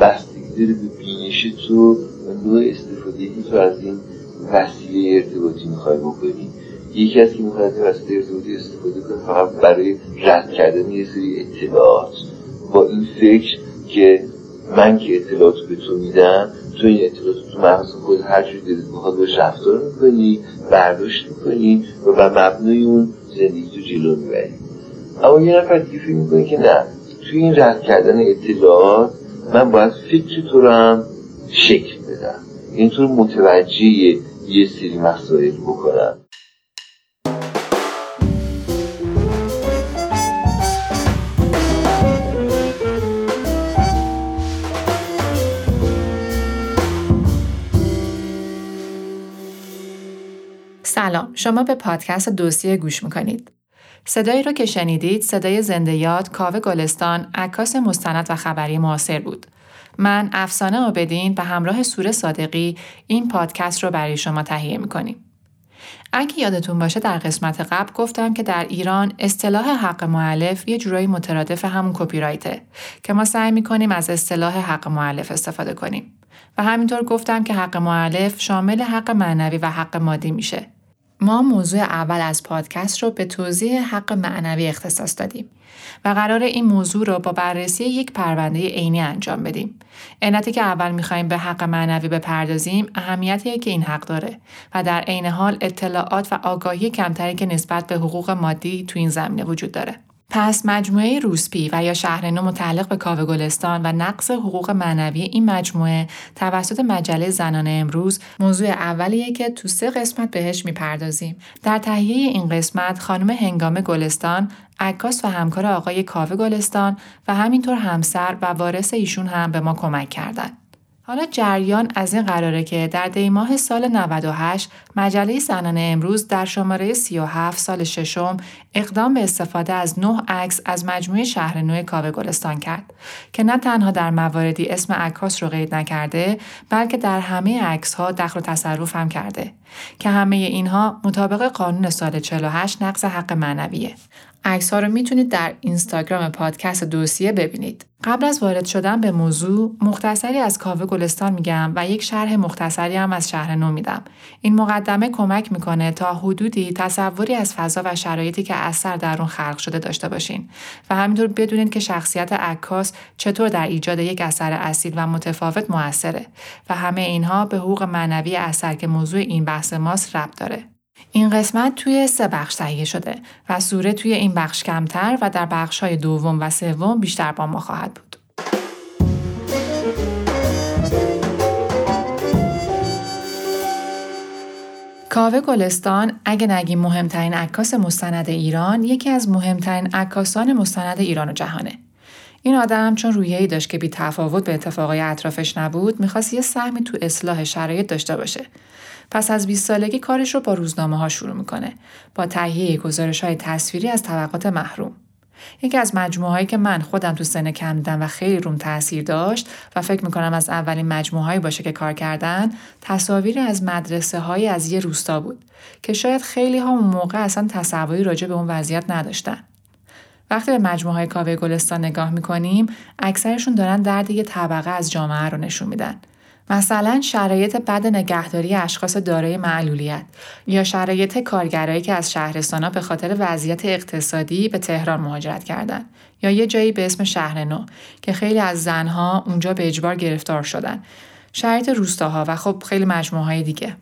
بستگی داره به بینش تو و نوع استفاده که تو از این وسیله ارتباطی می‌خوای بکنی. یکی از که می‌خواد وسیله ارتباطی استفاده کنه فقط برای رد کردن یه سری اطلاعات. با این فکر که من که اطلاعات به تو میدم تو این اطلاعات تو مغز خود هر جوری دلت بخواد باش رفتار می‌کنی برداشت می‌کنی و بر مبنای اون زندگی تو جلو می‌بری. اما یه نفر دیگه فکر می‌کنه که نه توی این رد کردن اطلاعات من باید فکر تو رو هم شکل بدم اینطور متوجه یه سری مسائل بکنم. سلام. شما به پادکست دوسیه گوش می‌کنید. صدایی رو که شنیدید صدای زنده یاد کاوه گلستان عکاس مستند و خبری معاصر بود. من افسانه آبدین به همراه سوره صادقی این پادکست رو برای شما تهیه می‌کنیم. اگه یادتون باشه در قسمت قبل گفتم که در ایران اصطلاح حق معلف یه جورایی مترادف همون کپی رایته که ما سعی می‌کنیم از اصطلاح حق معلف استفاده کنیم. و همینطور گفتم که حق معلف شامل حق معنوی و حق مادی میشه. ما موضوع اول از پادکست رو به توضیح حق معنوی اختصاص دادیم و قرار این موضوع رو با بررسی یک پرونده عینی انجام بدیم. علتی که اول می‌خوایم به حق معنوی بپردازیم اهمیتیه که این حق داره و در عین حال اطلاعات و آگاهی کمتری که نسبت به حقوق مادی تو این زمینه وجود داره. پس مجموعه روسپی و یا شهرنو متعلق به کاوه گلستان و نقص حقوق معنوی این مجموعه توسط مجله زنان امروز موضوع اولیه که تو سه قسمت بهش می‌پردازیم. در تهیه این قسمت خانم هنگام گلستان عکاس و همکار آقای کاوه گلستان و همینطور همسر و وارث ایشون هم به ما کمک کردند. حالا جریان از این قراره که در دیماه سال 98 مجله زنان امروز در شماره 37 سال ششم اقدام به استفاده از نه عکس از مجموعه شهر نو کاوه گلستان کرد که نه تنها در مواردی اسم عکاس رو قید نکرده بلکه در همه عکس ها دخل و تصرف هم کرده که همه اینها مطابق قانون سال 48 نقض حق معنویه. عکس ها رو می‌تونید در اینستاگرام پادکست دوسیه ببینید. قبل از وارد شدن به موضوع مختصری از کاوه گلستان میگم و یک شرح مختصری هم از شهر نو میدم. این مقدمه کمک می‌کنه تا حدودی تصوری از فضا و شرایطی که اثر در اون خلق شده داشته باشین و همینطور بدونید که شخصیت عکاس چطور در ایجاد یک اثر اصیل و متفاوت موثره و همه اینها به حقوق معنوی اثر که موضوع این بحث ماست ربط داره. این قسمت توی سه بخش تهیه شده و سوره توی این بخش کمتر و در بخش های دوم و سوم بیشتر با ما خواهد بود. کاوه گلستان اگه نگیم مهمترین عکاس مستند ایران یکی از مهمترین عکاسان مستند ایران و جهانه. این آدم چون رویه‌ای داشت که بی تفاوت به اتفاقای اطرافش نبود می‌خواست یه سهمی تو اصلاح شرایط داشته باشه پس از 20 سالگی کارش رو با روزنامه ها شروع می‌کنه. با تهیه گزارش های تصویری از طبقات محروم. یکی از مجموعه هایی که من خودم تو سن کم دیدم و خیلی روم تاثیر داشت و فکر می‌کنم از اولین مجموعه هایی باشه که کار کردن تصاویری از مدرسه های از یه روستا بود که شاید خیلی ها اون موقع اصلا تصوری راجع به اون وضعیت نداشتن. وقتی به مجموعه های کاوه گلستان نگاه می‌کنیم اکثرشون دارن درد یه طبقه از جامعه رو نشون میدن. مثلا شرایط بد نگهداری اشخاص دارای معلولیت یا شرایط کارگرایی که از شهرستانها به خاطر وضعیت اقتصادی به تهران مهاجرت کردند یا یه جایی به اسم شهر نو که خیلی از زنها اونجا به اجبار گرفتار شدن. شرایط روستاها و خب خیلی مجموعه های دیگه.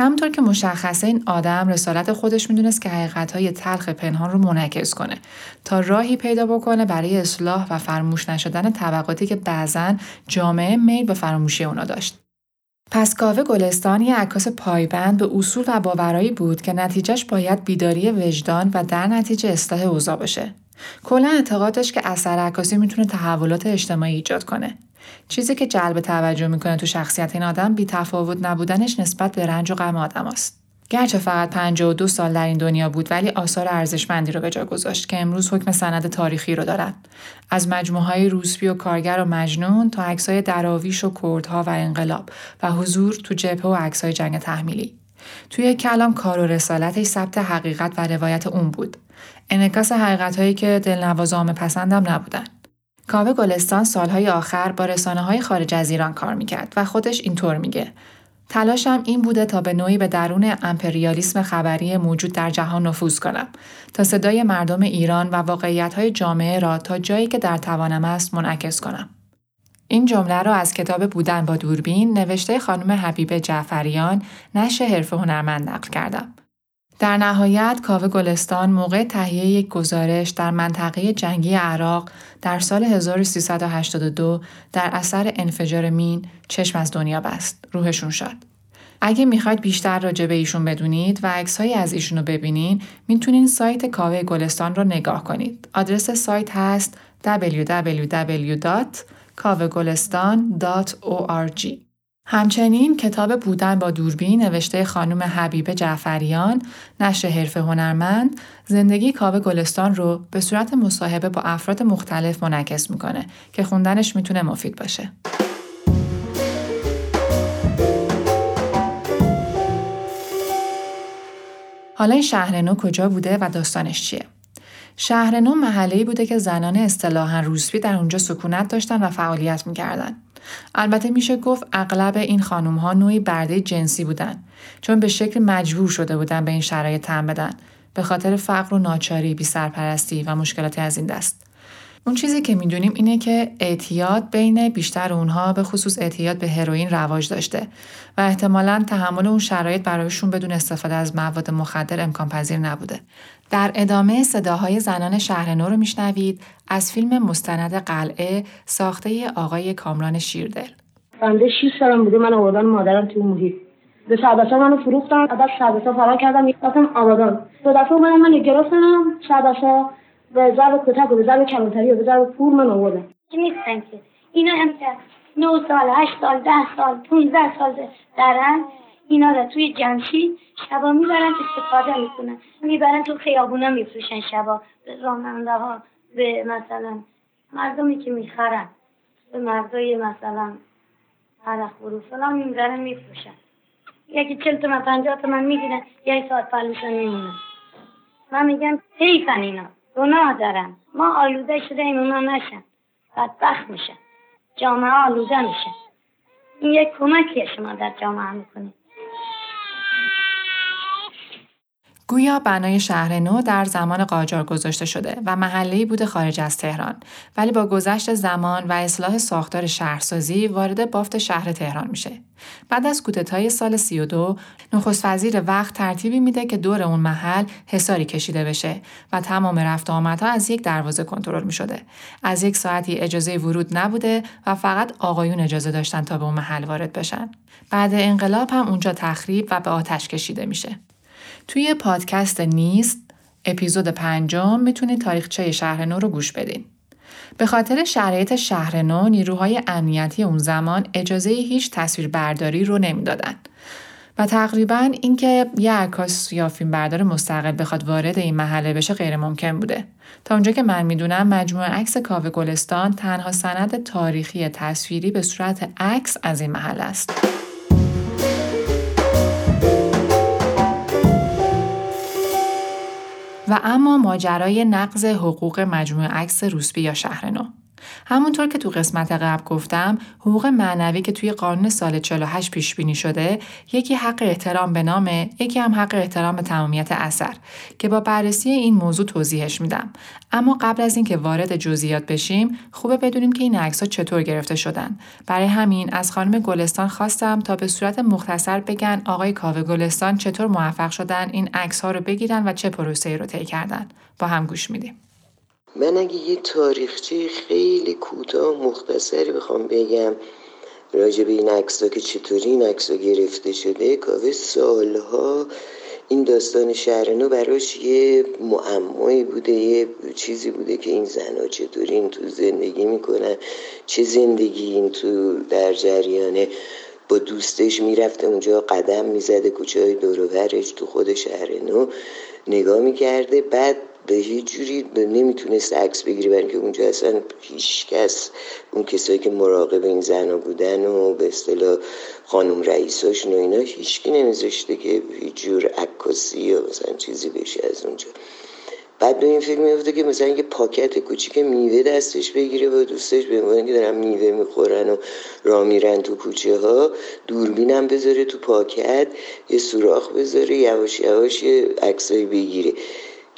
همونطور که مشخصه این آدم رسالت خودش می‌دونست که حقیقتهای تلخ پنهان رو منعکس کنه تا راهی پیدا بکنه برای اصلاح و فراموش نشدن طبقاتی که بعضا جامعه میل به فراموشی اونا داشت. پس کاوه گلستان یه عکاس پایبند به اصول و باورایی بود که نتیجهش باید بیداری وجدان و در نتیجه اصلاح اوضاع باشه. کلا اعتقادش که اثر عکاسی می‌تونه تحولات اجتماعی ایجاد کنه. چیزی که جلب توجه می‌کنه تو شخصیت این آدم بی تفاوت نبودنش نسبت به رنج و غم آدم است. گرچه فقط 52 سال در این دنیا بود ولی آثار ارزشمندی رو به جا گذاشت که امروز حکم سند تاریخی رو دارن. از مجموعه های روسپی و کارگر و مجنون تا عکسای دراویش و کردها و انقلاب و حضور تو جبهه و عکسای جنگ تحمیلی. توی کلام کار و رسالتش ثبت حقیقت و روایت اون بود. انعکاس حقیقت هایی که دلنواز عامه پسندم نبودن. کاوه گلستان سالهای آخر با رسانه های خارج از ایران کار می‌کرد و خودش اینطور میگه. تلاشم این بوده تا به نوعی به درون امپریالیسم خبری موجود در جهان نفوذ کنم تا صدای مردم ایران و واقعیت های جامعه را تا جایی که در توانم است منعکس کنم. این جمله را از کتاب بودن با دوربین نوشته خانم حبیب جعفریان نشر حرف هنرمند نقل کردم. در نهایت کاوه گلستان موقع تهیه یک گزارش در منطقه جنگی عراق در سال 1382 در اثر انفجار مین چشم از دنیا بست. روحشون شد. اگه می‌خواید بیشتر راجع به ایشون بدونید و عکسهایی از ایشون رو ببینین می‌تونین سایت کاوه گلستان رو نگاه کنید. آدرس سایت هست www.kavegolestan.org همچنین کتاب بودن با دوربین نوشته خانم حبیب جعفریان نشر حرف هنرمند زندگی کاوه گلستان رو به صورت مصاحبه با افراد مختلف منعکس می‌کنه که خوندنش می‌تونه مفید باشه. حالا این شهر کجا بوده و داستانش چیه؟ شهر نو محله‌ای بوده که زنان اصطلاحا روسبی در اونجا سکونت داشتن و فعالیت می‌کردن. البته میشه گفت اغلب این خانوم ها نوعی برده جنسی بودن چون به شکل مجبور شده بودن به این شرایط تن بدن. به خاطر فقر و ناچاری بی سرپرستی و مشکلاتی از این دست. اون چیزی که می‌دونیم اینه که اعتیاد بین بیشتر اونها به خصوص اعتیاد به هروئین رواج داشته و احتمالا تحمل اون شرایط برایشون بدون استفاده از مواد مخدر امکان پذیر نبوده. در ادامه صداهای زنان شهر نو رو میشنوید از فیلم مستند قلعه ساخته آقای کامران شیردل. بنده 6 سالم بوده من آوردن مادرم توی محیط به سردسا منو فروختن بعد سردسا فرار کردم رفتم آبادان دو دفعه اومدم من گرفتم سردسا به ضرب کتک و به ضرب کلانتری و به ضرب پول من آوردن نیستن که. اینا هم که 9 سال 8 سال 10 سال 15 سال دارن. اینا رو توی جمشید شبا می‌برن استفاده می‌کنن. می‌برن تو خیابونا میفروشن شبا. به راننده ها به مثلا مردمی که می‌خرن. به مردای مثلا عرق فروش فلان می‌برن میفروشن. یکی چل تومن پنجاه تومن می‌گیرن یک ساعت پلوشن میمونن من میگم حیفن اینا. گناه دارن ما آلوده شده این اونا نشن. بدبخت میشن. جامعه آلوده میشه. این یک کمکیه شما در جامعه می‌کنید. گویا بنای شهر نو در زمان قاجار گذاشته شده و محله‌ای بوده خارج از تهران ولی با گذشت زمان و اصلاح ساختار شهرسازی وارد بافت شهر تهران میشه. بعد از کودتای سال 32 نخست وزیر وقت ترتیبی میده که دور اون محل حساری کشیده بشه و تمام رفت آمدها از یک دروازه کنترل می شده. از یک ساعتی اجازه ورود نبوده و فقط آقایون اجازه داشتن تا به اون محل وارد بشن. بعد انقلاب هم اونجا تخریب و به آتش کشیده میشه. توی پادکست نیست اپیزود پنجم می‌تونید تاریخچه شهر نو رو گوش بدین. به خاطر شرایط شهر نو نیروهای امنیتی اون زمان اجازه هیچ تصویربرداری رو نمی‌دادن. و تقریبا اینکه یه عکاس یا فیلم بردار مستقل بخواد وارد این محله بشه غیر ممکن بوده. تا اونجا که من می‌دونم مجموعه عکس کاوه گلستان تنها سند تاریخی تصویری به صورت عکس از این محل است. و اما ماجرای نقض حقوق مجموعه عکس روسبی یا شهر نو. همونطور که تو قسمت قبل گفتم حقوق معنوی که توی قانون سال 48 پیش بینی شده یکی حق احترام به نامه یکی هم حق احترام به تمامیت اثر که با بررسی این موضوع توضیحش میدم. اما قبل از اینکه وارد جزئیات بشیم خوبه بدونیم که این عکس ها چطور گرفته شدن. برای همین از خانم گلستان خواستم تا به صورت مختصر بگن آقای کاوه گلستان چطور موفق شدن این عکس ها رو بگیرن و چه پروسه‌ای رو طی کردن. با هم گوش میدیم. من اگه یه تاریخچه خیلی کوتاه مختصری بخوام بگم راجع به این عکس که چطوری این عکس گرفته شده کاوه سالها این داستان شهرنو براش یه معمایی بوده یه چیزی بوده که این زنها چطوری این تو زندگی می‌کنن چه زندگی این تو در جریانه. با دوستش می‌رفته اونجا قدم می‌زده کوچه های دوروبرش تو خود شهرنو نگاه می‌کرده. بعد به هیچ جوری نمی‌تونست عکس بگیری برای اینکه اونجا اصلا هیچ کس اون کسایی که مراقب این زنها بودن و به اصطلاح خانم رئیساش و اینا هیچکی نمیذاشته که هیچ جور عکاسی یا مثلا چیزی بشه از اونجا. بعد به این فکر میفته که مثلا یه پاکت کوچیک میوه دستش بگیره و دوستش به که دارن میوه می‌خورن و را میرن تو کوچه ها دوربینم بذاره تو پاکت یه سوراخ بذاره یواش یواش یه عکسایی بگیره.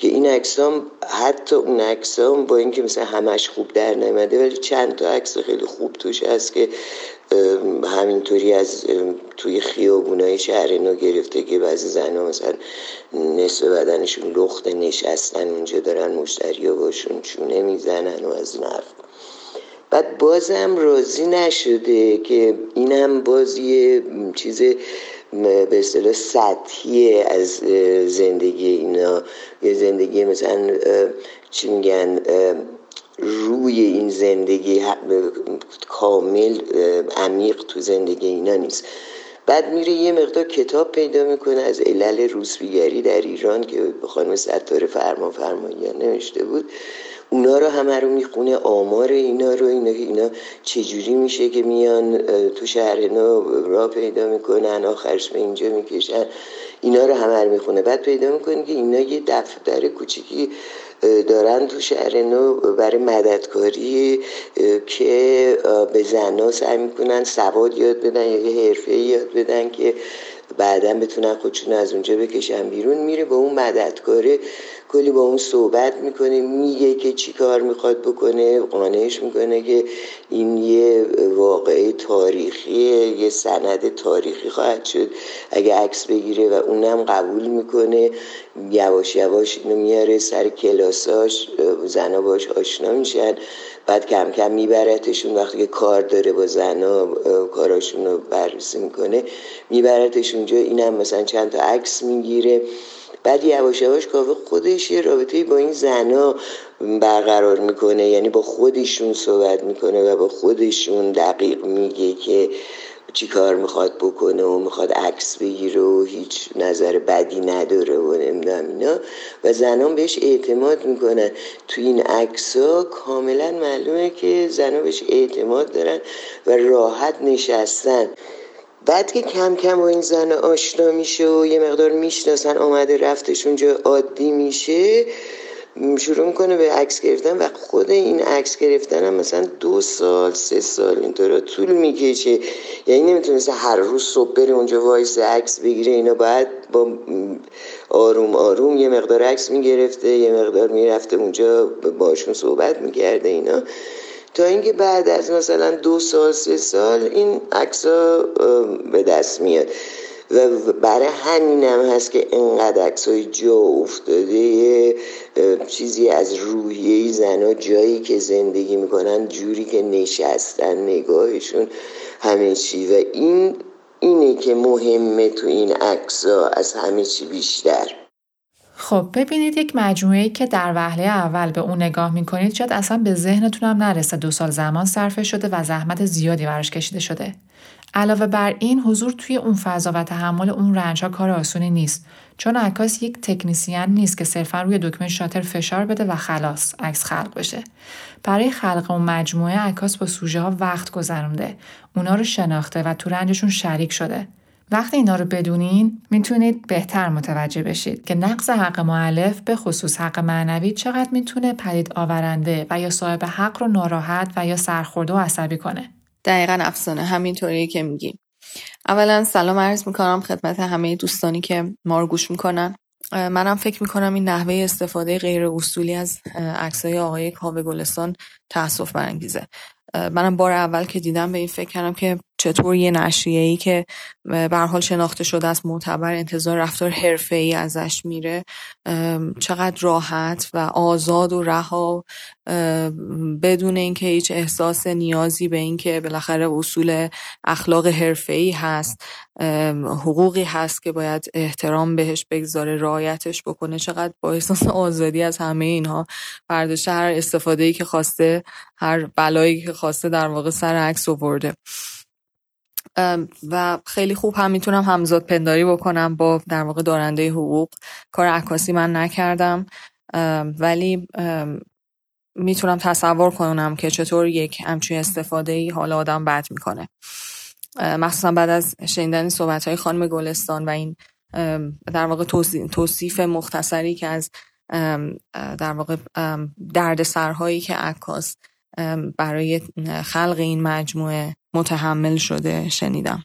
که این عکسام حتی اون عکسام با اینکه مثلا همش خوب در نمیده ولی چند تا عکس خیلی خوب توش هست که همینطوری از توی خیابونای شهر گرفته که بعضی زنها مثلا نصف بدنشون لخت نشستن اونجا دارن مشتری باشون چونه می‌زنن و از این حرف بعد بازم راضی نشده که اینم بازی چیز به اصطلاح سطحی از زندگی اینا. یه زندگی مثلا چی میگن روی این زندگی کامل عمیق تو زندگی اینا نیست. بعد میره یه مقدار کتاب پیدا می‌کنه از علل روسبیگری در ایران که خانم ستاره فرمان فرماییان نوشته بود. اونا رو همه رو می‌خونه آمار اینا رو اینا اینا چجوری میشه که میان تو شهر اینا را پیدا می‌کنن آخرش به اینجا می‌کشن اینا رو همه رو می‌خونه. بعد پیدا می‌کنه که اینا یه دفتر کوچیکی دارن تو شهر نو برای مددکاری که به زنها سعی می‌کنن سواد یاد بدن یا یه حرفه یاد بدن که بعدا بتونن خودشون از اونجا بکشن بیرون میره با اون مددکاره کلی با اون صحبت می‌کنه میگه که چی کار می‌خواد بکنه قانعش می‌کنه که این یه واقعه تاریخیه یه سند تاریخی خواهد شد. اگه عکس بگیره و اونم قبول می‌کنه یواش یواش اینو میاره سر کلاساش زنا باش آشنا میشن. بعد کم کم میبرتشون وقتی که کار داره با زنا کاراشون رو بررسی می‌کنه میبرتش اونجا. اینم مثلا چند تا عکس می‌گیره. بعد یواش یواش کاوه خودش یه رابطه با این زنا برقرار می‌کنه یعنی با خودشون صحبت می‌کنه و با خودشون دقیق میگه که چی کار می‌خواد بکنه و می‌خواد عکس بگیره و هیچ نظر بدی نداره و نمی‌دونم اینا. و زنان بهش اعتماد می‌کنن. تو این عکس ها کاملا معلومه که زنان بهش اعتماد دارن و راحت نشستن. بعد که کم کم با این زن آشنا میشه و یه مقدار می‌شناسن آمده رفتش اونجا عادی میشه شروع می‌کنه به عکس گرفتن و خود این عکس گرفتن هم مثلا دو سال سه سال اینطورا طول می‌کشه. یعنی نمی‌تونسته هر روز صبح بره اونجا وایس عکس بگیره اینا باید با آروم آروم یه مقدار عکس می‌گرفته یه مقدار می‌رفته اونجا باشون صحبت می‌کرده اینا. تا اینکه بعد از مثلا دو سال سه سال این عکس به دست میاد. و برای همینم هست که اینقدر عکس های جا افتاده چیزی از روحیه زنها جایی که زندگی می‌کنن جوری که نشستن نگاهشون همه چی. و این اینه که مهمه تو این عکس از همه چی بیشتر. خب ببینید یک مجموعه که در وهله اول به اون نگاه می‌کنید شاید اصلا به ذهنتون هم نرسه. دو سال زمان صرفه شده و زحمت زیادی براش کشیده شده. علاوه بر این حضور توی اون فضا و تحمل اون رنج ها کار آسونی نیست. چون عکاس یک تکنیسیان نیست که صرفا روی دکمه شاتر فشار بده و خلاص عکس خلق بشه. برای خلق اون مجموعه عکاس با سوژه ها وقت گذرونده. اونا رو شناخته و تو رنجشون شریک شده. وقتی اینا رو بدونین می‌تونید بهتر متوجه بشید که نقص حق معلف به خصوص حق معنوی چقدر می‌تونه پدید آورنده و یا صاحب حق رو ناراحت و یا سرخورده و عصبی کنه. دقیقا افسانه همینطوری که میگیم. اولا سلام عرض می‌کنم خدمت همه دوستانی که ما رو گوش می‌کنن. منم فکر می‌کنم این نحوه استفاده غیر اصولی از عکسای آقای کاوه گلستان تاسف برانگیزه. منم بار اول که دیدم به این فکر کردم که چطور یه نشریه ای که به حال شناخته شده از معتبر انتظار رفتار حرفه ای ازش میره چقدر راحت و آزاد و رها بدون اینکه هیچ احساس نیازی به اینکه بالاخره اصول اخلاق حرفه ای هست حقوقی هست که باید احترام بهش بگذاره رعایتش بکنه چقدر با احساس آزادی از همه اینها برداشته هر استفاده ای که خواسته هر بلایی که خواسته در واقع سر عکس آورده. و خیلی خوب هم می‌تونم همزاد پنداری بکنم با در واقع دارنده حقوق. کار عکاسی من نکردم. ولی می‌تونم تصور کنم که چطور یک همچین استفاده ای حال آدم بد می‌کنه. مخصوصا بعد از شنیدن صحبت های خانم گلستان و این در واقع توصیف مختصری که از در واقع دردسرهایی که عکاس برای خلق این مجموعه متحمل شده شنیدم.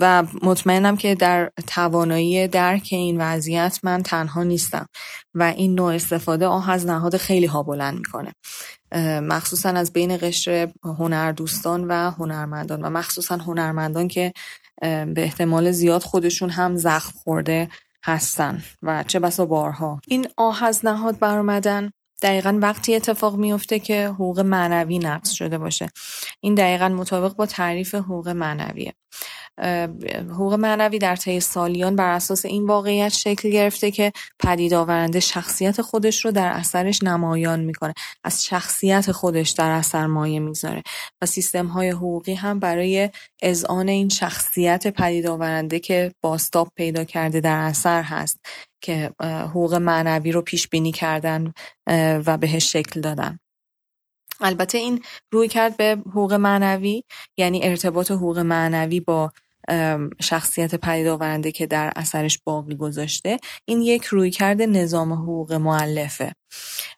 و مطمئنم که در توانایی درک این وضعیت من تنها نیستم و این نوع استفاده آه از نهاد خیلی ها بلند می‌کنه. مخصوصا از بین قشر هنردوستان و هنرمندان و مخصوصا هنرمندان که به احتمال زیاد خودشون هم زخم خورده هستن و چه بسا بارها. این آه از نهاد برآمدن دقیقا وقتی اتفاق میفته که حقوق معنوی نقض شده باشه. این دقیقا مطابق با تعریف حقوق معنویه. حقوق معنوی در طی سالیان بر اساس این واقعیت شکل گرفته که پدید آورنده شخصیت خودش رو در اثرش نمایان می‌کنه. از شخصیت خودش در اثر مایه می‌ذاره و سیستم های حقوقی هم برای اذعان این شخصیت پدید آورنده که باستاب پیدا کرده در اثر هست که حقوق معنوی رو پیش بینی کردن و بهش شکل دادن. البته این روی کرد به حقوق معنوی یعنی ارتباط حقوق معنوی با شخصیت پدید آورنده که در اثرش باقی گذاشته این یک روی کرده نظام حقوق معلفه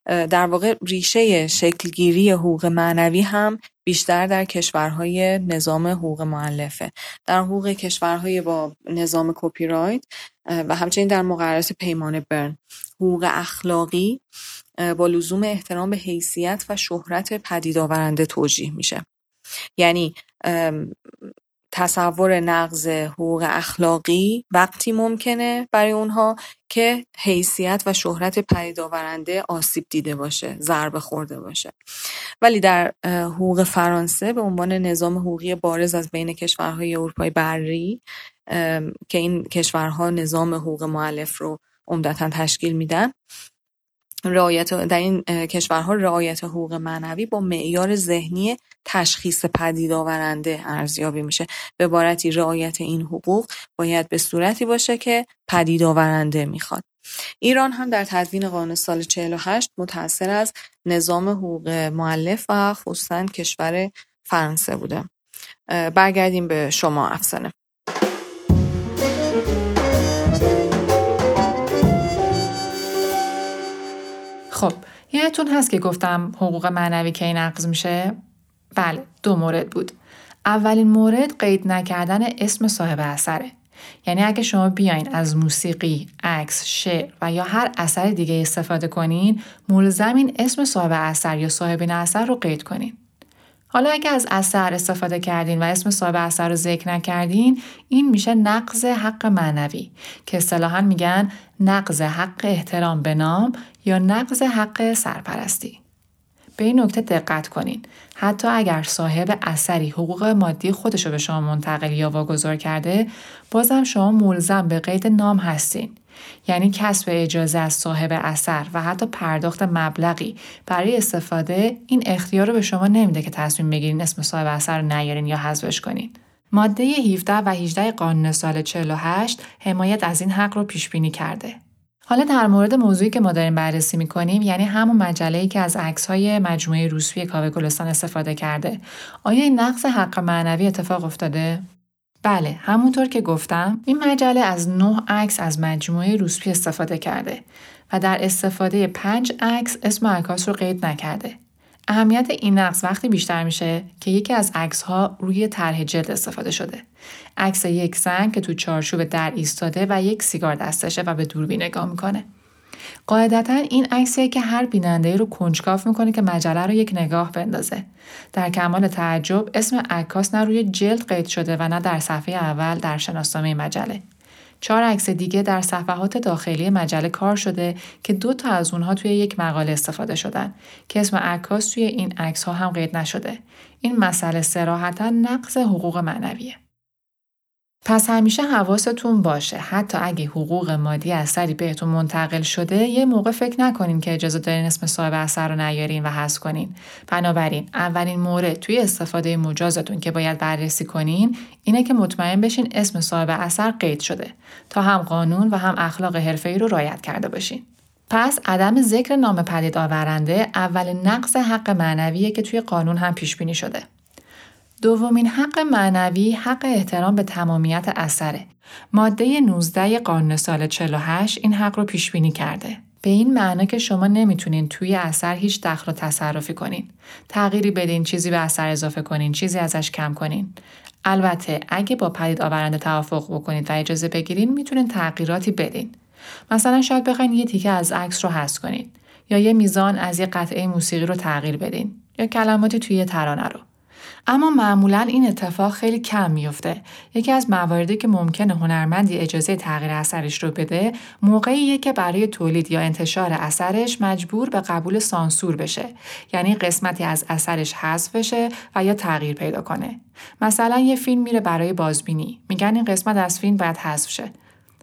در واقع ریشه شکلگیری حقوق معنوی هم بیشتر در کشورهای نظام حقوق معلفه در حقوق کشورهای با نظام کپی رایت و همچنین در مقررات پیمان برن. حقوق اخلاقی با لزوم احترام به حیثیت و شهرت پدید آورنده توجیه میشه. یعنی تصور نقض حقوق اخلاقی وقتی ممکنه برای اونها که حیثیت و شهرت پدید آورنده آسیب دیده باشه ضربه خورده باشه. ولی در حقوق فرانسه به عنوان نظام حقوقی بارز از بین کشورهای اروپای بری که این کشورها نظام حقوق معلف رو عمدتا تشکیل میدن رعایت در این کشورها رعایت حقوق معنوی با معیار ذهنی تشخیص پدید آورنده ارزیابی میشه. به عبارتی رعایت این حقوق باید به صورتی باشه که پدید آورنده می‌خواد. ایران هم در تدوین قانون سال 48 متأثر از نظام حقوق معلف و خصوصا کشور فرانسه بوده. برگردیم به شما افسانه. خب یادتون هست که گفتم حقوق معنوی کی نقض میشه؟ بله دو مورد بود. اولین مورد قید نکردن اسم صاحب اثره. یعنی اگه شما بیاین از موسیقی، عکس، شعر و یا هر اثر دیگه استفاده کنین، ملزمین اسم صاحب اثر یا صاحبین اثر رو قید کنین. حالا اگه از اثر استفاده کردین و اسم صاحب اثر رو ذکر نکردین این میشه نقض حق معنوی که اصطلاحا میگن نقض حق احترام به نام یا نقض حق سرپرستی به این نکته دقت کنین. حتی اگر صاحب اثری حقوق مادی خودش رو به شما منتقل یا واگذار کرده بازم شما ملزم به قید نام هستین. یعنی کسب اجازه از صاحب اثر و حتی پرداخت مبلغی برای استفاده این اختیار رو به شما نمیده که تصمیم بگیرین اسم صاحب اثر رو نیارین یا حذفش کنین. ماده 17 و 18 قانون سال 48 حمایت از این حق رو پیش بینی کرده. حالا در مورد موضوعی که ما داریم بررسی می‌کنیم یعنی همون مجله‌ای که از عکس‌های مجموعه روسوی کاوه گلستان استفاده کرده. آیا این نقص حق معنوی اتفاق افتاده؟ بله همونطور که گفتم این مجله از نه عکس از مجموعه روسپی استفاده کرده و در استفاده پنج عکس اسم عکاس رو قید نکرده. اهمیت این نقص وقتی بیشتر میشه که یکی از عکس ها روی طرح جلد استفاده شده عکس یک زن که تو چارچوب در ایستاده و یک سیگار دستشه و به دوربین نگاه می‌کنه قاعدتا این عکسیه که هر بیننده رو کنجکاف می‌کنه که مجله رو یک نگاه بندازه. در کمال تعجب اسم عکاس نه روی جلد قید شده و نه در صفحه اول در شناسنامه مجله. چهار عکس دیگه در صفحات داخلی مجله کار شده که دو تا از اونها توی یک مقاله استفاده شدن که اسم عکاس توی این عکس ها هم قید نشده. این مسئله سراحتا نقض حقوق معنویه. پس همیشه حواستون باشه. حتی اگه حقوق مادی اثری بهتون منتقل شده یه موقع فکر نکنین که اجازه دارین اسم صاحب اثر رو نیارین و حذف کنین. بنابراین اولین مورد توی استفاده مجازتون که باید بررسی کنین اینه که مطمئن بشین اسم صاحب اثر قید شده تا هم قانون و هم اخلاق حرفه‌ای رو رعایت کرده باشین. پس عدم ذکر نام پدید آورنده اول نقص حق معنویه که توی قانون هم پیش بینی شده. دومین حق معنوی حق احترام به تمامیت اثره. ماده 19 قانون سال 48 این حق رو پیش بینی کرده. به این معنا که شما نمی‌تونین توی اثر هیچ دخل و تصرفی کنین. تغییری بدین، چیزی به اثر اضافه کنین، چیزی ازش کم کنین. البته اگه با پدید آورنده توافق بکنید و اجازه بگیرین می‌تونین تغییراتی بدین. مثلا شاید بخواین یه تیکه از عکس رو حذف کنین یا یه میزان از یه قطعه موسیقی رو تغییر بدین یا کلماتی توی ترانه رو. اما معمولا این اتفاق خیلی کم میفته. یکی از مواردی که ممکنه هنرمندی اجازه تغییر اثرش رو بده، موقعیه که برای تولید یا انتشار اثرش مجبور به قبول سانسور بشه. یعنی قسمتی از اثرش حذف بشه و یا تغییر پیدا کنه. مثلا یه فیلم میره برای بازبینی. میگن این قسمت از فیلم باید حذف شه.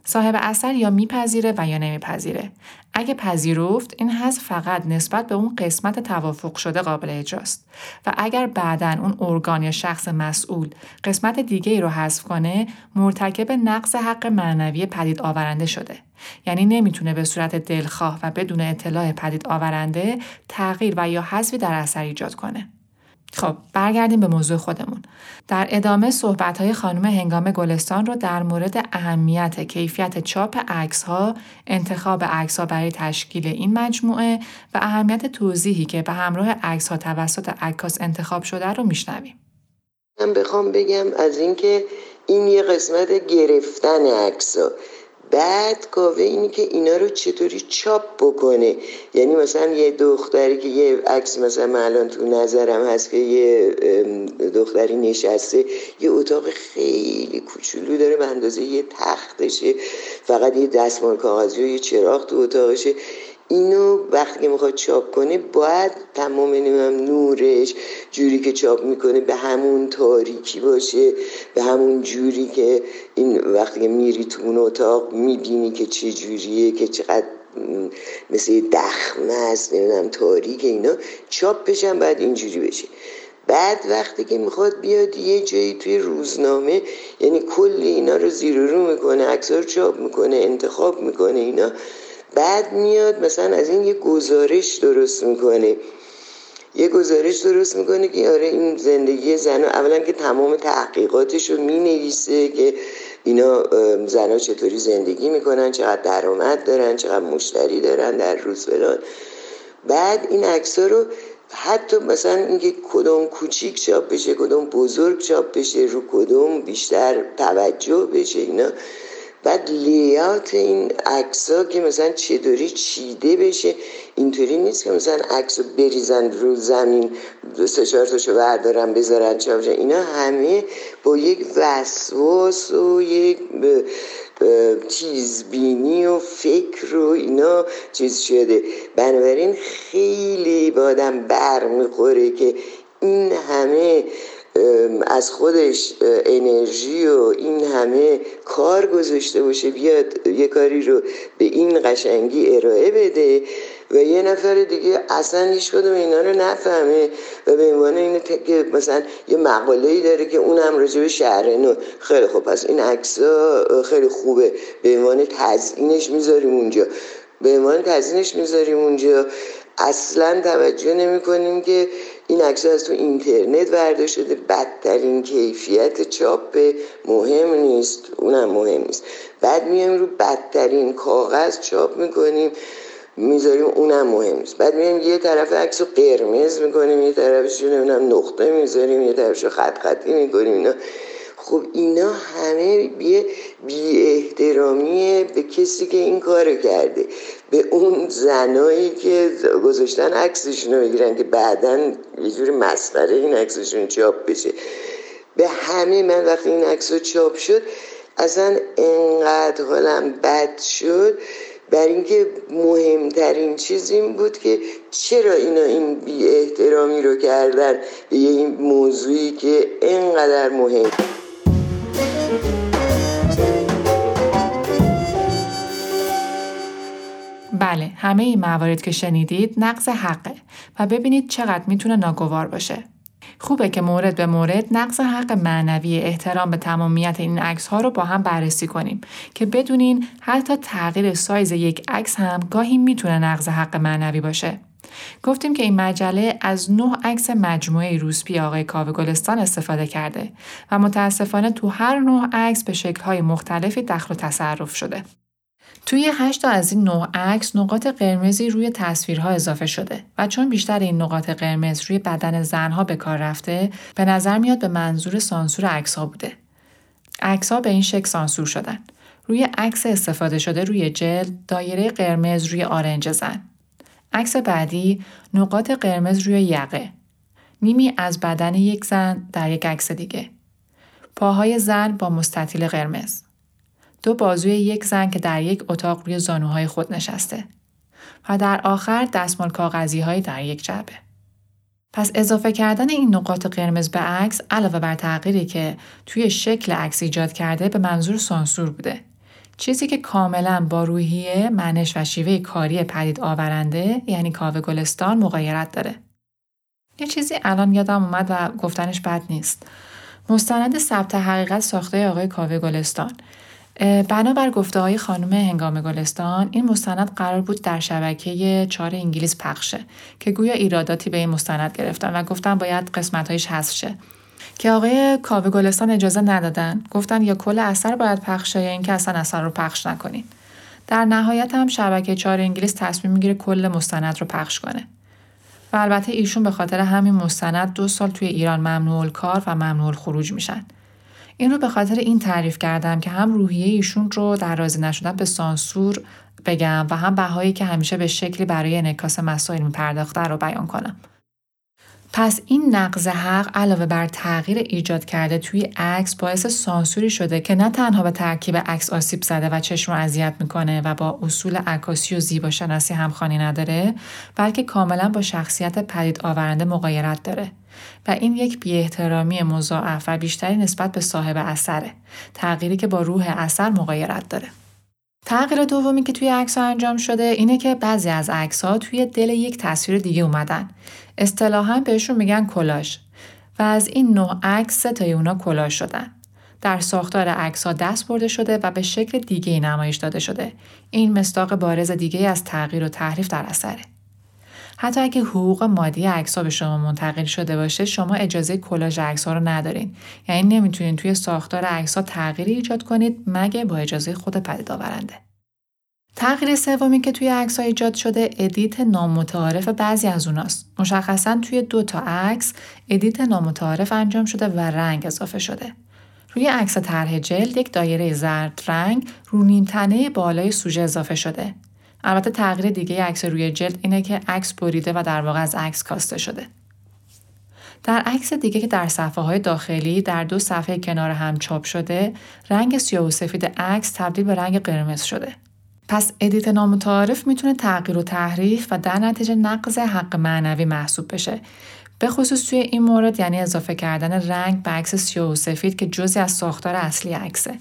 صاحب اثر یا میپذیره و یا نمیپذیره. اگه پذیرفت این حذف فقط نسبت به اون قسمت توافق شده قابل اجراست. و اگر بعدا اون ارگان یا شخص مسئول قسمت دیگه ای رو حذف کنه مرتکب نقص حق معنوی پدید آورنده شده. یعنی نمی‌تونه به صورت دلخواه و بدون اطلاع پدید آورنده تغییر و یا حذفی در اثر ایجاد کنه. خب برگردیم به موضوع خودمون. در ادامه صحبت های خانم هنگام گلستان رو در مورد اهمیت کیفیت چاپ عکس ها، انتخاب عکس ها برای تشکیل این مجموعه و اهمیت توضیحی که به همراه عکس ها توسط عکاس انتخاب شده رو میشنویم. من بخوام بگم از اینکه این یه قسمت گرفتن عکس بعد کاوه اینی که اینا رو چطوری چاپ بکنه. یعنی مثلا یه دختری که یه عکس مثلا من الان تو نظرم هست که یه دختری نشسته یه اتاق خیلی کوچولو داره به اندازه یه تختشه فقط یه دستمال کاغذی و یه چراغ تو اتاقشه. اینو وقتی می‌خواد چاپ کنه باید تمام نمیم نورش جوری که چاپ می‌کنه به همون تاریکی باشه به همون جوری که این وقتی میری تو اون اتاق می‌بینی که چه جوریه که چقدر مثل دخمه است نمی‌دونم تاریک اینا. چاپ بشن بعد اینجوری بشه بعد وقتی که می‌خواد بیاد یه جایی توی روزنامه یعنی کل اینا رو زیر رو می‌کنه رو چاپ می‌کنه انتخاب می‌کنه اینا. بعد میاد مثلا از این یه گزارش درست می‌کنه. یه گزارش درست می‌کنه که آره این زندگی زن اولا که تمام تحقیقاتش رو می‌نویسه که اینا زنها چطوری زندگی می‌کنن چقدر درآمد دارن چقدر مشتری دارن در روز فلان. بعد این عکس رو حتی مثلا اینکه کدوم کوچیک چاپ بشه کدوم بزرگ چاپ بشه رو کدوم بیشتر توجه بشه اینا. بعد لیات این عکس که مثلا چطوری چیده بشه اینطوری نیست که مثلا عکس رو بریزن رو زمین سه چهار تاشو بردارن بذارن چاپ اینا همه با یک وسواس و یک چیزبینی و فکر و اینا چیز شده. بنابراین خیلی بادم برمیخوره که این همه از خودش انرژی و این همه کار گذاشته باشه بیاد یه کاری رو به این قشنگی ارائه بده و یه نفر دیگه اصلا هیچ کدوم اینا رو نفهمه و به عنوان اینه که مثلا یه مقاله ای داره که اونم راجع به شهر نو. خیلی خوب پس این عکس خیلی خوبه. به عنوان تزیینش می‌ذاریم اونجا. به عنوان تزیینش می‌ذاریم اونجا. اصلا توجه نمی کنیم که این عکس از تو اینترنت ورده شده. بدترین کیفیت چاپ مهم نیست. اونم مهم نیست. بعد میایم رو بدترین کاغذ چاپ می‌کنیم. می‌ذاریم اونم مهم نیست. بعد میایم یه طرف عکس رو قرمز می‌کنیم یه طرفش نمی‌دونم نقطه می‌ذاریم یه طرفش خط خطی می‌کنیم اینا. خب اینا همه یه بی احترامیه به کسی که این کار کرده. به اون زنایی که گذاشتن عکسشون رو بگیرن که بعدا یه جور مسخره این عکسشون چاپ بشه. به همه من وقتی این عکس چاپ شد اصلا انقدر حالم بد شد. بر اینکه مهمترین چیز این بود که چرا اینا این بی احترامی رو کردن به این موضوعی که انقدر مهم. بله همه این موارد که شنیدید نقض حقه و ببینید چقدر می‌تونه ناگوار باشه. خوبه که مورد به مورد نقض حق معنوی احترام به تمامیت این عکس ها رو با هم بررسی کنیم که بدونین حتی تغییر سایز یک عکس هم گاهی می‌تونه نقض حق معنوی باشه. گفتیم که این مجله از نه عکس مجموعه روسپی آقای کاوه گلستان استفاده کرده و متاسفانه تو هر نه عکس به شکل‌های مختلفی دخل و تصرف شده. توی هشت تا از این نه عکس نقاط قرمزی روی تصویرها اضافه شده و چون بیشتر این نقاط قرمز روی بدن زنها به کار رفته به نظر میاد به منظور سانسور عکس‌ها بوده. عکس‌ها به این شکل سانسور شدن. روی عکس استفاده شده روی جلد دایره قرمز روی آرنج زن. عکس بعدی نقاط قرمز روی یقه. نیمی از بدن یک زن در یک عکس دیگه. پاهای زن با مستطیل قرمز. دو بازوی یک زن که در یک اتاق روی زانوهای خود نشسته. و در آخر دستمال کاغذی های در یک جعبه. پس اضافه کردن این نقاط قرمز به عکس علاوه بر تغییری که توی شکل عکس ایجاد کرده به منظور سانسور بوده. چیزی که کاملا با روحیه، منش و شیوه کاری پدید آورنده یعنی کاوه گلستان مقایرت داره. یه چیزی الان یادم اومد و گفتنش بد نیست. مستند ثبت حقیقت ساخته آقای کاوه گلستان بنابر گفته های خانم هنگام گلستان این مستند قرار بود در شبکه چهار انگلیس پخشه که گویا ایراداتی به این مستند گرفتن و گفتن باید قسمت هایش حذف شه که آقای کاوه گلستان اجازه ندادن. گفتن یا کل اثر باید پخش یا اینکه اصلا اثر رو پخش نکنین. در نهایت هم شبکه چهار انگلیس تصمیم می‌گیره کل مستند رو پخش کنه. و البته ایشون به خاطر همین مستند دو سال توی ایران ممنوع کار و ممنوع خروج میشن. این رو به خاطر این تعریف کردم که هم روحیه ایشون رو در راضی نشدن به سانسور بگم و هم بهایی که همیشه به شکلی برای انعکاس مسائل میپرداخته رو بیان کنم. پس این نقض حق علاوه بر تغییر ایجاد کرده توی عکس باعث سانسوری شده که نه تنها به ترکیب عکس آسیب زده و چشم رو اذیت می‌کنه و با اصول عکاسی و زیباشناسی همخوانی نداره بلکه کاملا با شخصیت پدید آورنده مقایرت داره. و این یک بیاحترامی مضاعف و بیشتری نسبت به صاحب اثره تغییری که با روح اثر مقایرت داره. تغییر دومی که توی عکس انجام شده اینه که بعضی از عکس ها توی دل یک تصویر دیگه اومدن. اصطلاحا بهشون میگن کلاژ و از این نوع عکس تای اونا کلاژ شدن. در ساختار عکس ها دست برده شده و به شکل دیگه نمایش داده شده. این مصداق بارز دیگه از تغییر و تحریف در اثره. حتی اگه حقوق مادی عکس به شما منتقل شده باشه شما اجازه کلاژ عکس رو ندارین یعنی نمی‌تونین توی ساختار عکس ها تغییری ایجاد کنید مگه با اجازه خود پدید آورنده تغییر سومی که توی عکس ایجاد شده edit نامتعارف بعضی از اوناست. مشخصا توی دو تا عکس edit نامتعارف انجام شده و رنگ اضافه شده. روی عکس طرح جلد یک دایره زرد رنگ رو نیمتنه بالای سوژه اضافه شده. البته تغییر دیگه عکس روی جلد اینه که عکس بریده و در واقع از عکس کاسته شده. در عکس دیگه که در صفحه های داخلی در دو صفحه کنار هم چاپ شده، رنگ سیاه و سفید عکس تبدیل به رنگ قرمز شده. پس edit نامتعارف می‌تونه تغییر و تحریف و در نتیجه نقض حق معنوی محسوب بشه. به خصوص توی این مورد یعنی اضافه کردن رنگ به عکس سیاه و سفید که جزی از ساختار اصلی عکسه.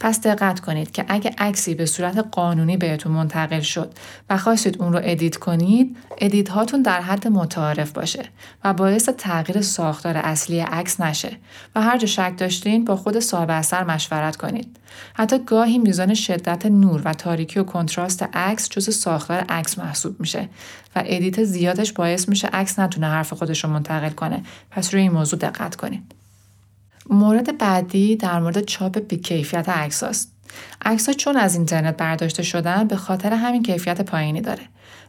پس دقت کنید که اگه عکسی به صورت قانونی بهتون منتقل شد و خواستید اون رو edit کنید edit هاتون در حد متعارف باشه و باعث تغییر ساختار اصلی عکس نشه و هر جا شک داشتین با خود صاحب اثر مشورت کنید. حتی گاهی میزان شدت نور و تاریکی و کنتراست عکس جز ساختار عکس محسوب میشه و edit زیادش باعث میشه عکس نتونه حرف خودش رو منتقل کنه. پس روی این موضوع دقت کنید. مورد بعدی در مورد چاپ بیکیفیت عکس است. عکس چون از اینترنت برداشته شدن به خاطر همین کیفیت پایینی داره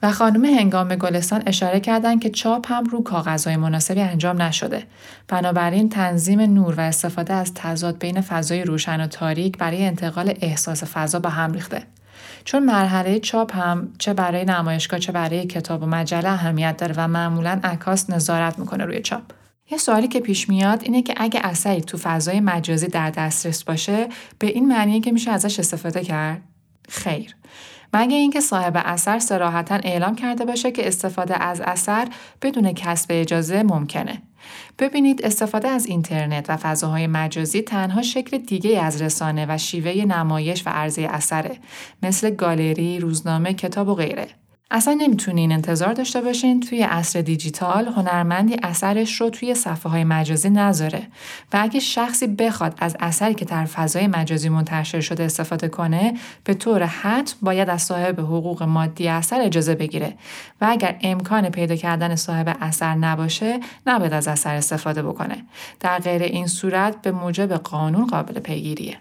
و خانم هنگامه گلستان اشاره کردند که چاپ هم رو کاغذهای مناسبی انجام نشده. بنابراین تنظیم نور و استفاده از تضاد بین فضای روشن و تاریک برای انتقال احساس فضا به هم ریخته. چون مرحله چاپ هم چه برای نمایشگاه چه برای کتاب و مجله اهمیت داره و معمولا عکاس نظارت می‌کنه روی چاپ. یه سوالی که پیش میاد اینه که اگه اثری تو فضای مجازی در دسترس باشه به این معنیه که میشه ازش استفاده کرد؟ خیر. مگه اینکه صاحب اثر سراحتا اعلام کرده باشه که استفاده از اثر بدون کسب اجازه ممکنه. ببینید استفاده از اینترنت و فضاهای مجازی تنها شکل دیگه از رسانه و شیوه نمایش و عرضه اثره مثل گالری، روزنامه، کتاب و غیره. اصلا نمی‌تونین انتظار داشته باشین توی عصر دیجیتال هنرمندی اثرش رو توی صفحه های مجازی نذاره. و اگه شخصی بخواد از اثری که در فضای مجازی منتشر شده استفاده کنه به طور حتم باید از صاحب حقوق مادی اثر اجازه بگیره. و اگر امکان پیدا کردن صاحب اثر نباشه نباید از اثر استفاده بکنه. در غیر این صورت به موجب قانون قابل پیگیریه.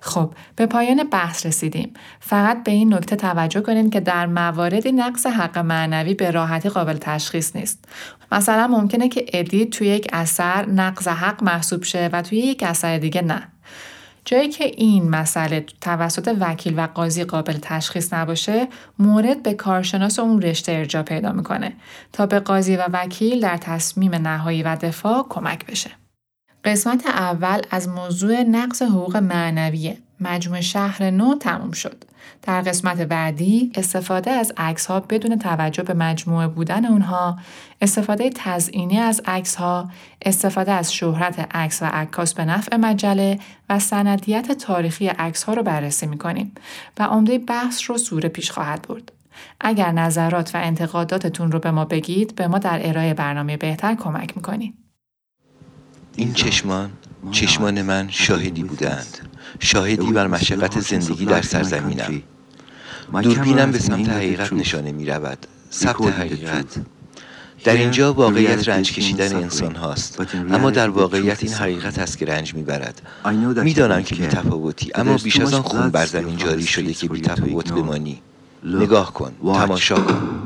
خب به پایان بحث رسیدیم. فقط به این نکته توجه کنید که در مواردی نقص حق معنوی به راحتی قابل تشخیص نیست. مثلا ممکنه که ادیت توی یک اثر نقض حق محسوب شه و توی یک اثر دیگه نه. جایی که این مسئله توسط وکیل و قاضی قابل تشخیص نباشه مورد به کارشناس اون رشته ارجا پیدا می‌کنه تا به قاضی و وکیل در تصمیم نهایی و دفاع کمک بشه. قسمت اول از موضوع نقص حقوق معنوی مجموع شهر نو تموم شد. در قسمت بعدی استفاده از عکس ها بدون توجه به مجموعه بودن اونها، استفاده تزئینی از عکس ها، استفاده از شهرت عکس و عکاس به نفع مجله و سندیت تاریخی عکس ها رو بررسی می‌کنیم و عمده بحث رو سوره پیش خواهد برد. اگر نظرات و انتقاداتتون رو به ما بگید به ما در ارائه برنامه بهتر کمک می‌کنید. این چشمان چشمان من شاهدی بودند. شاهدی بر مشقت زندگی در سرزمینم. دوربینم به سمت حقیقت نشانه می رود ثبت حقیقت. در اینجا واقعیت رنج کشیدن انسان هاست. اما در واقعیت این حقیقت است که رنج می‌برد. می‌دانم که بی تفاوتی اما بیش از آن خون بر زمین جاری شده که بی تفاوت بمانی. نگاه کن. تماشا کن.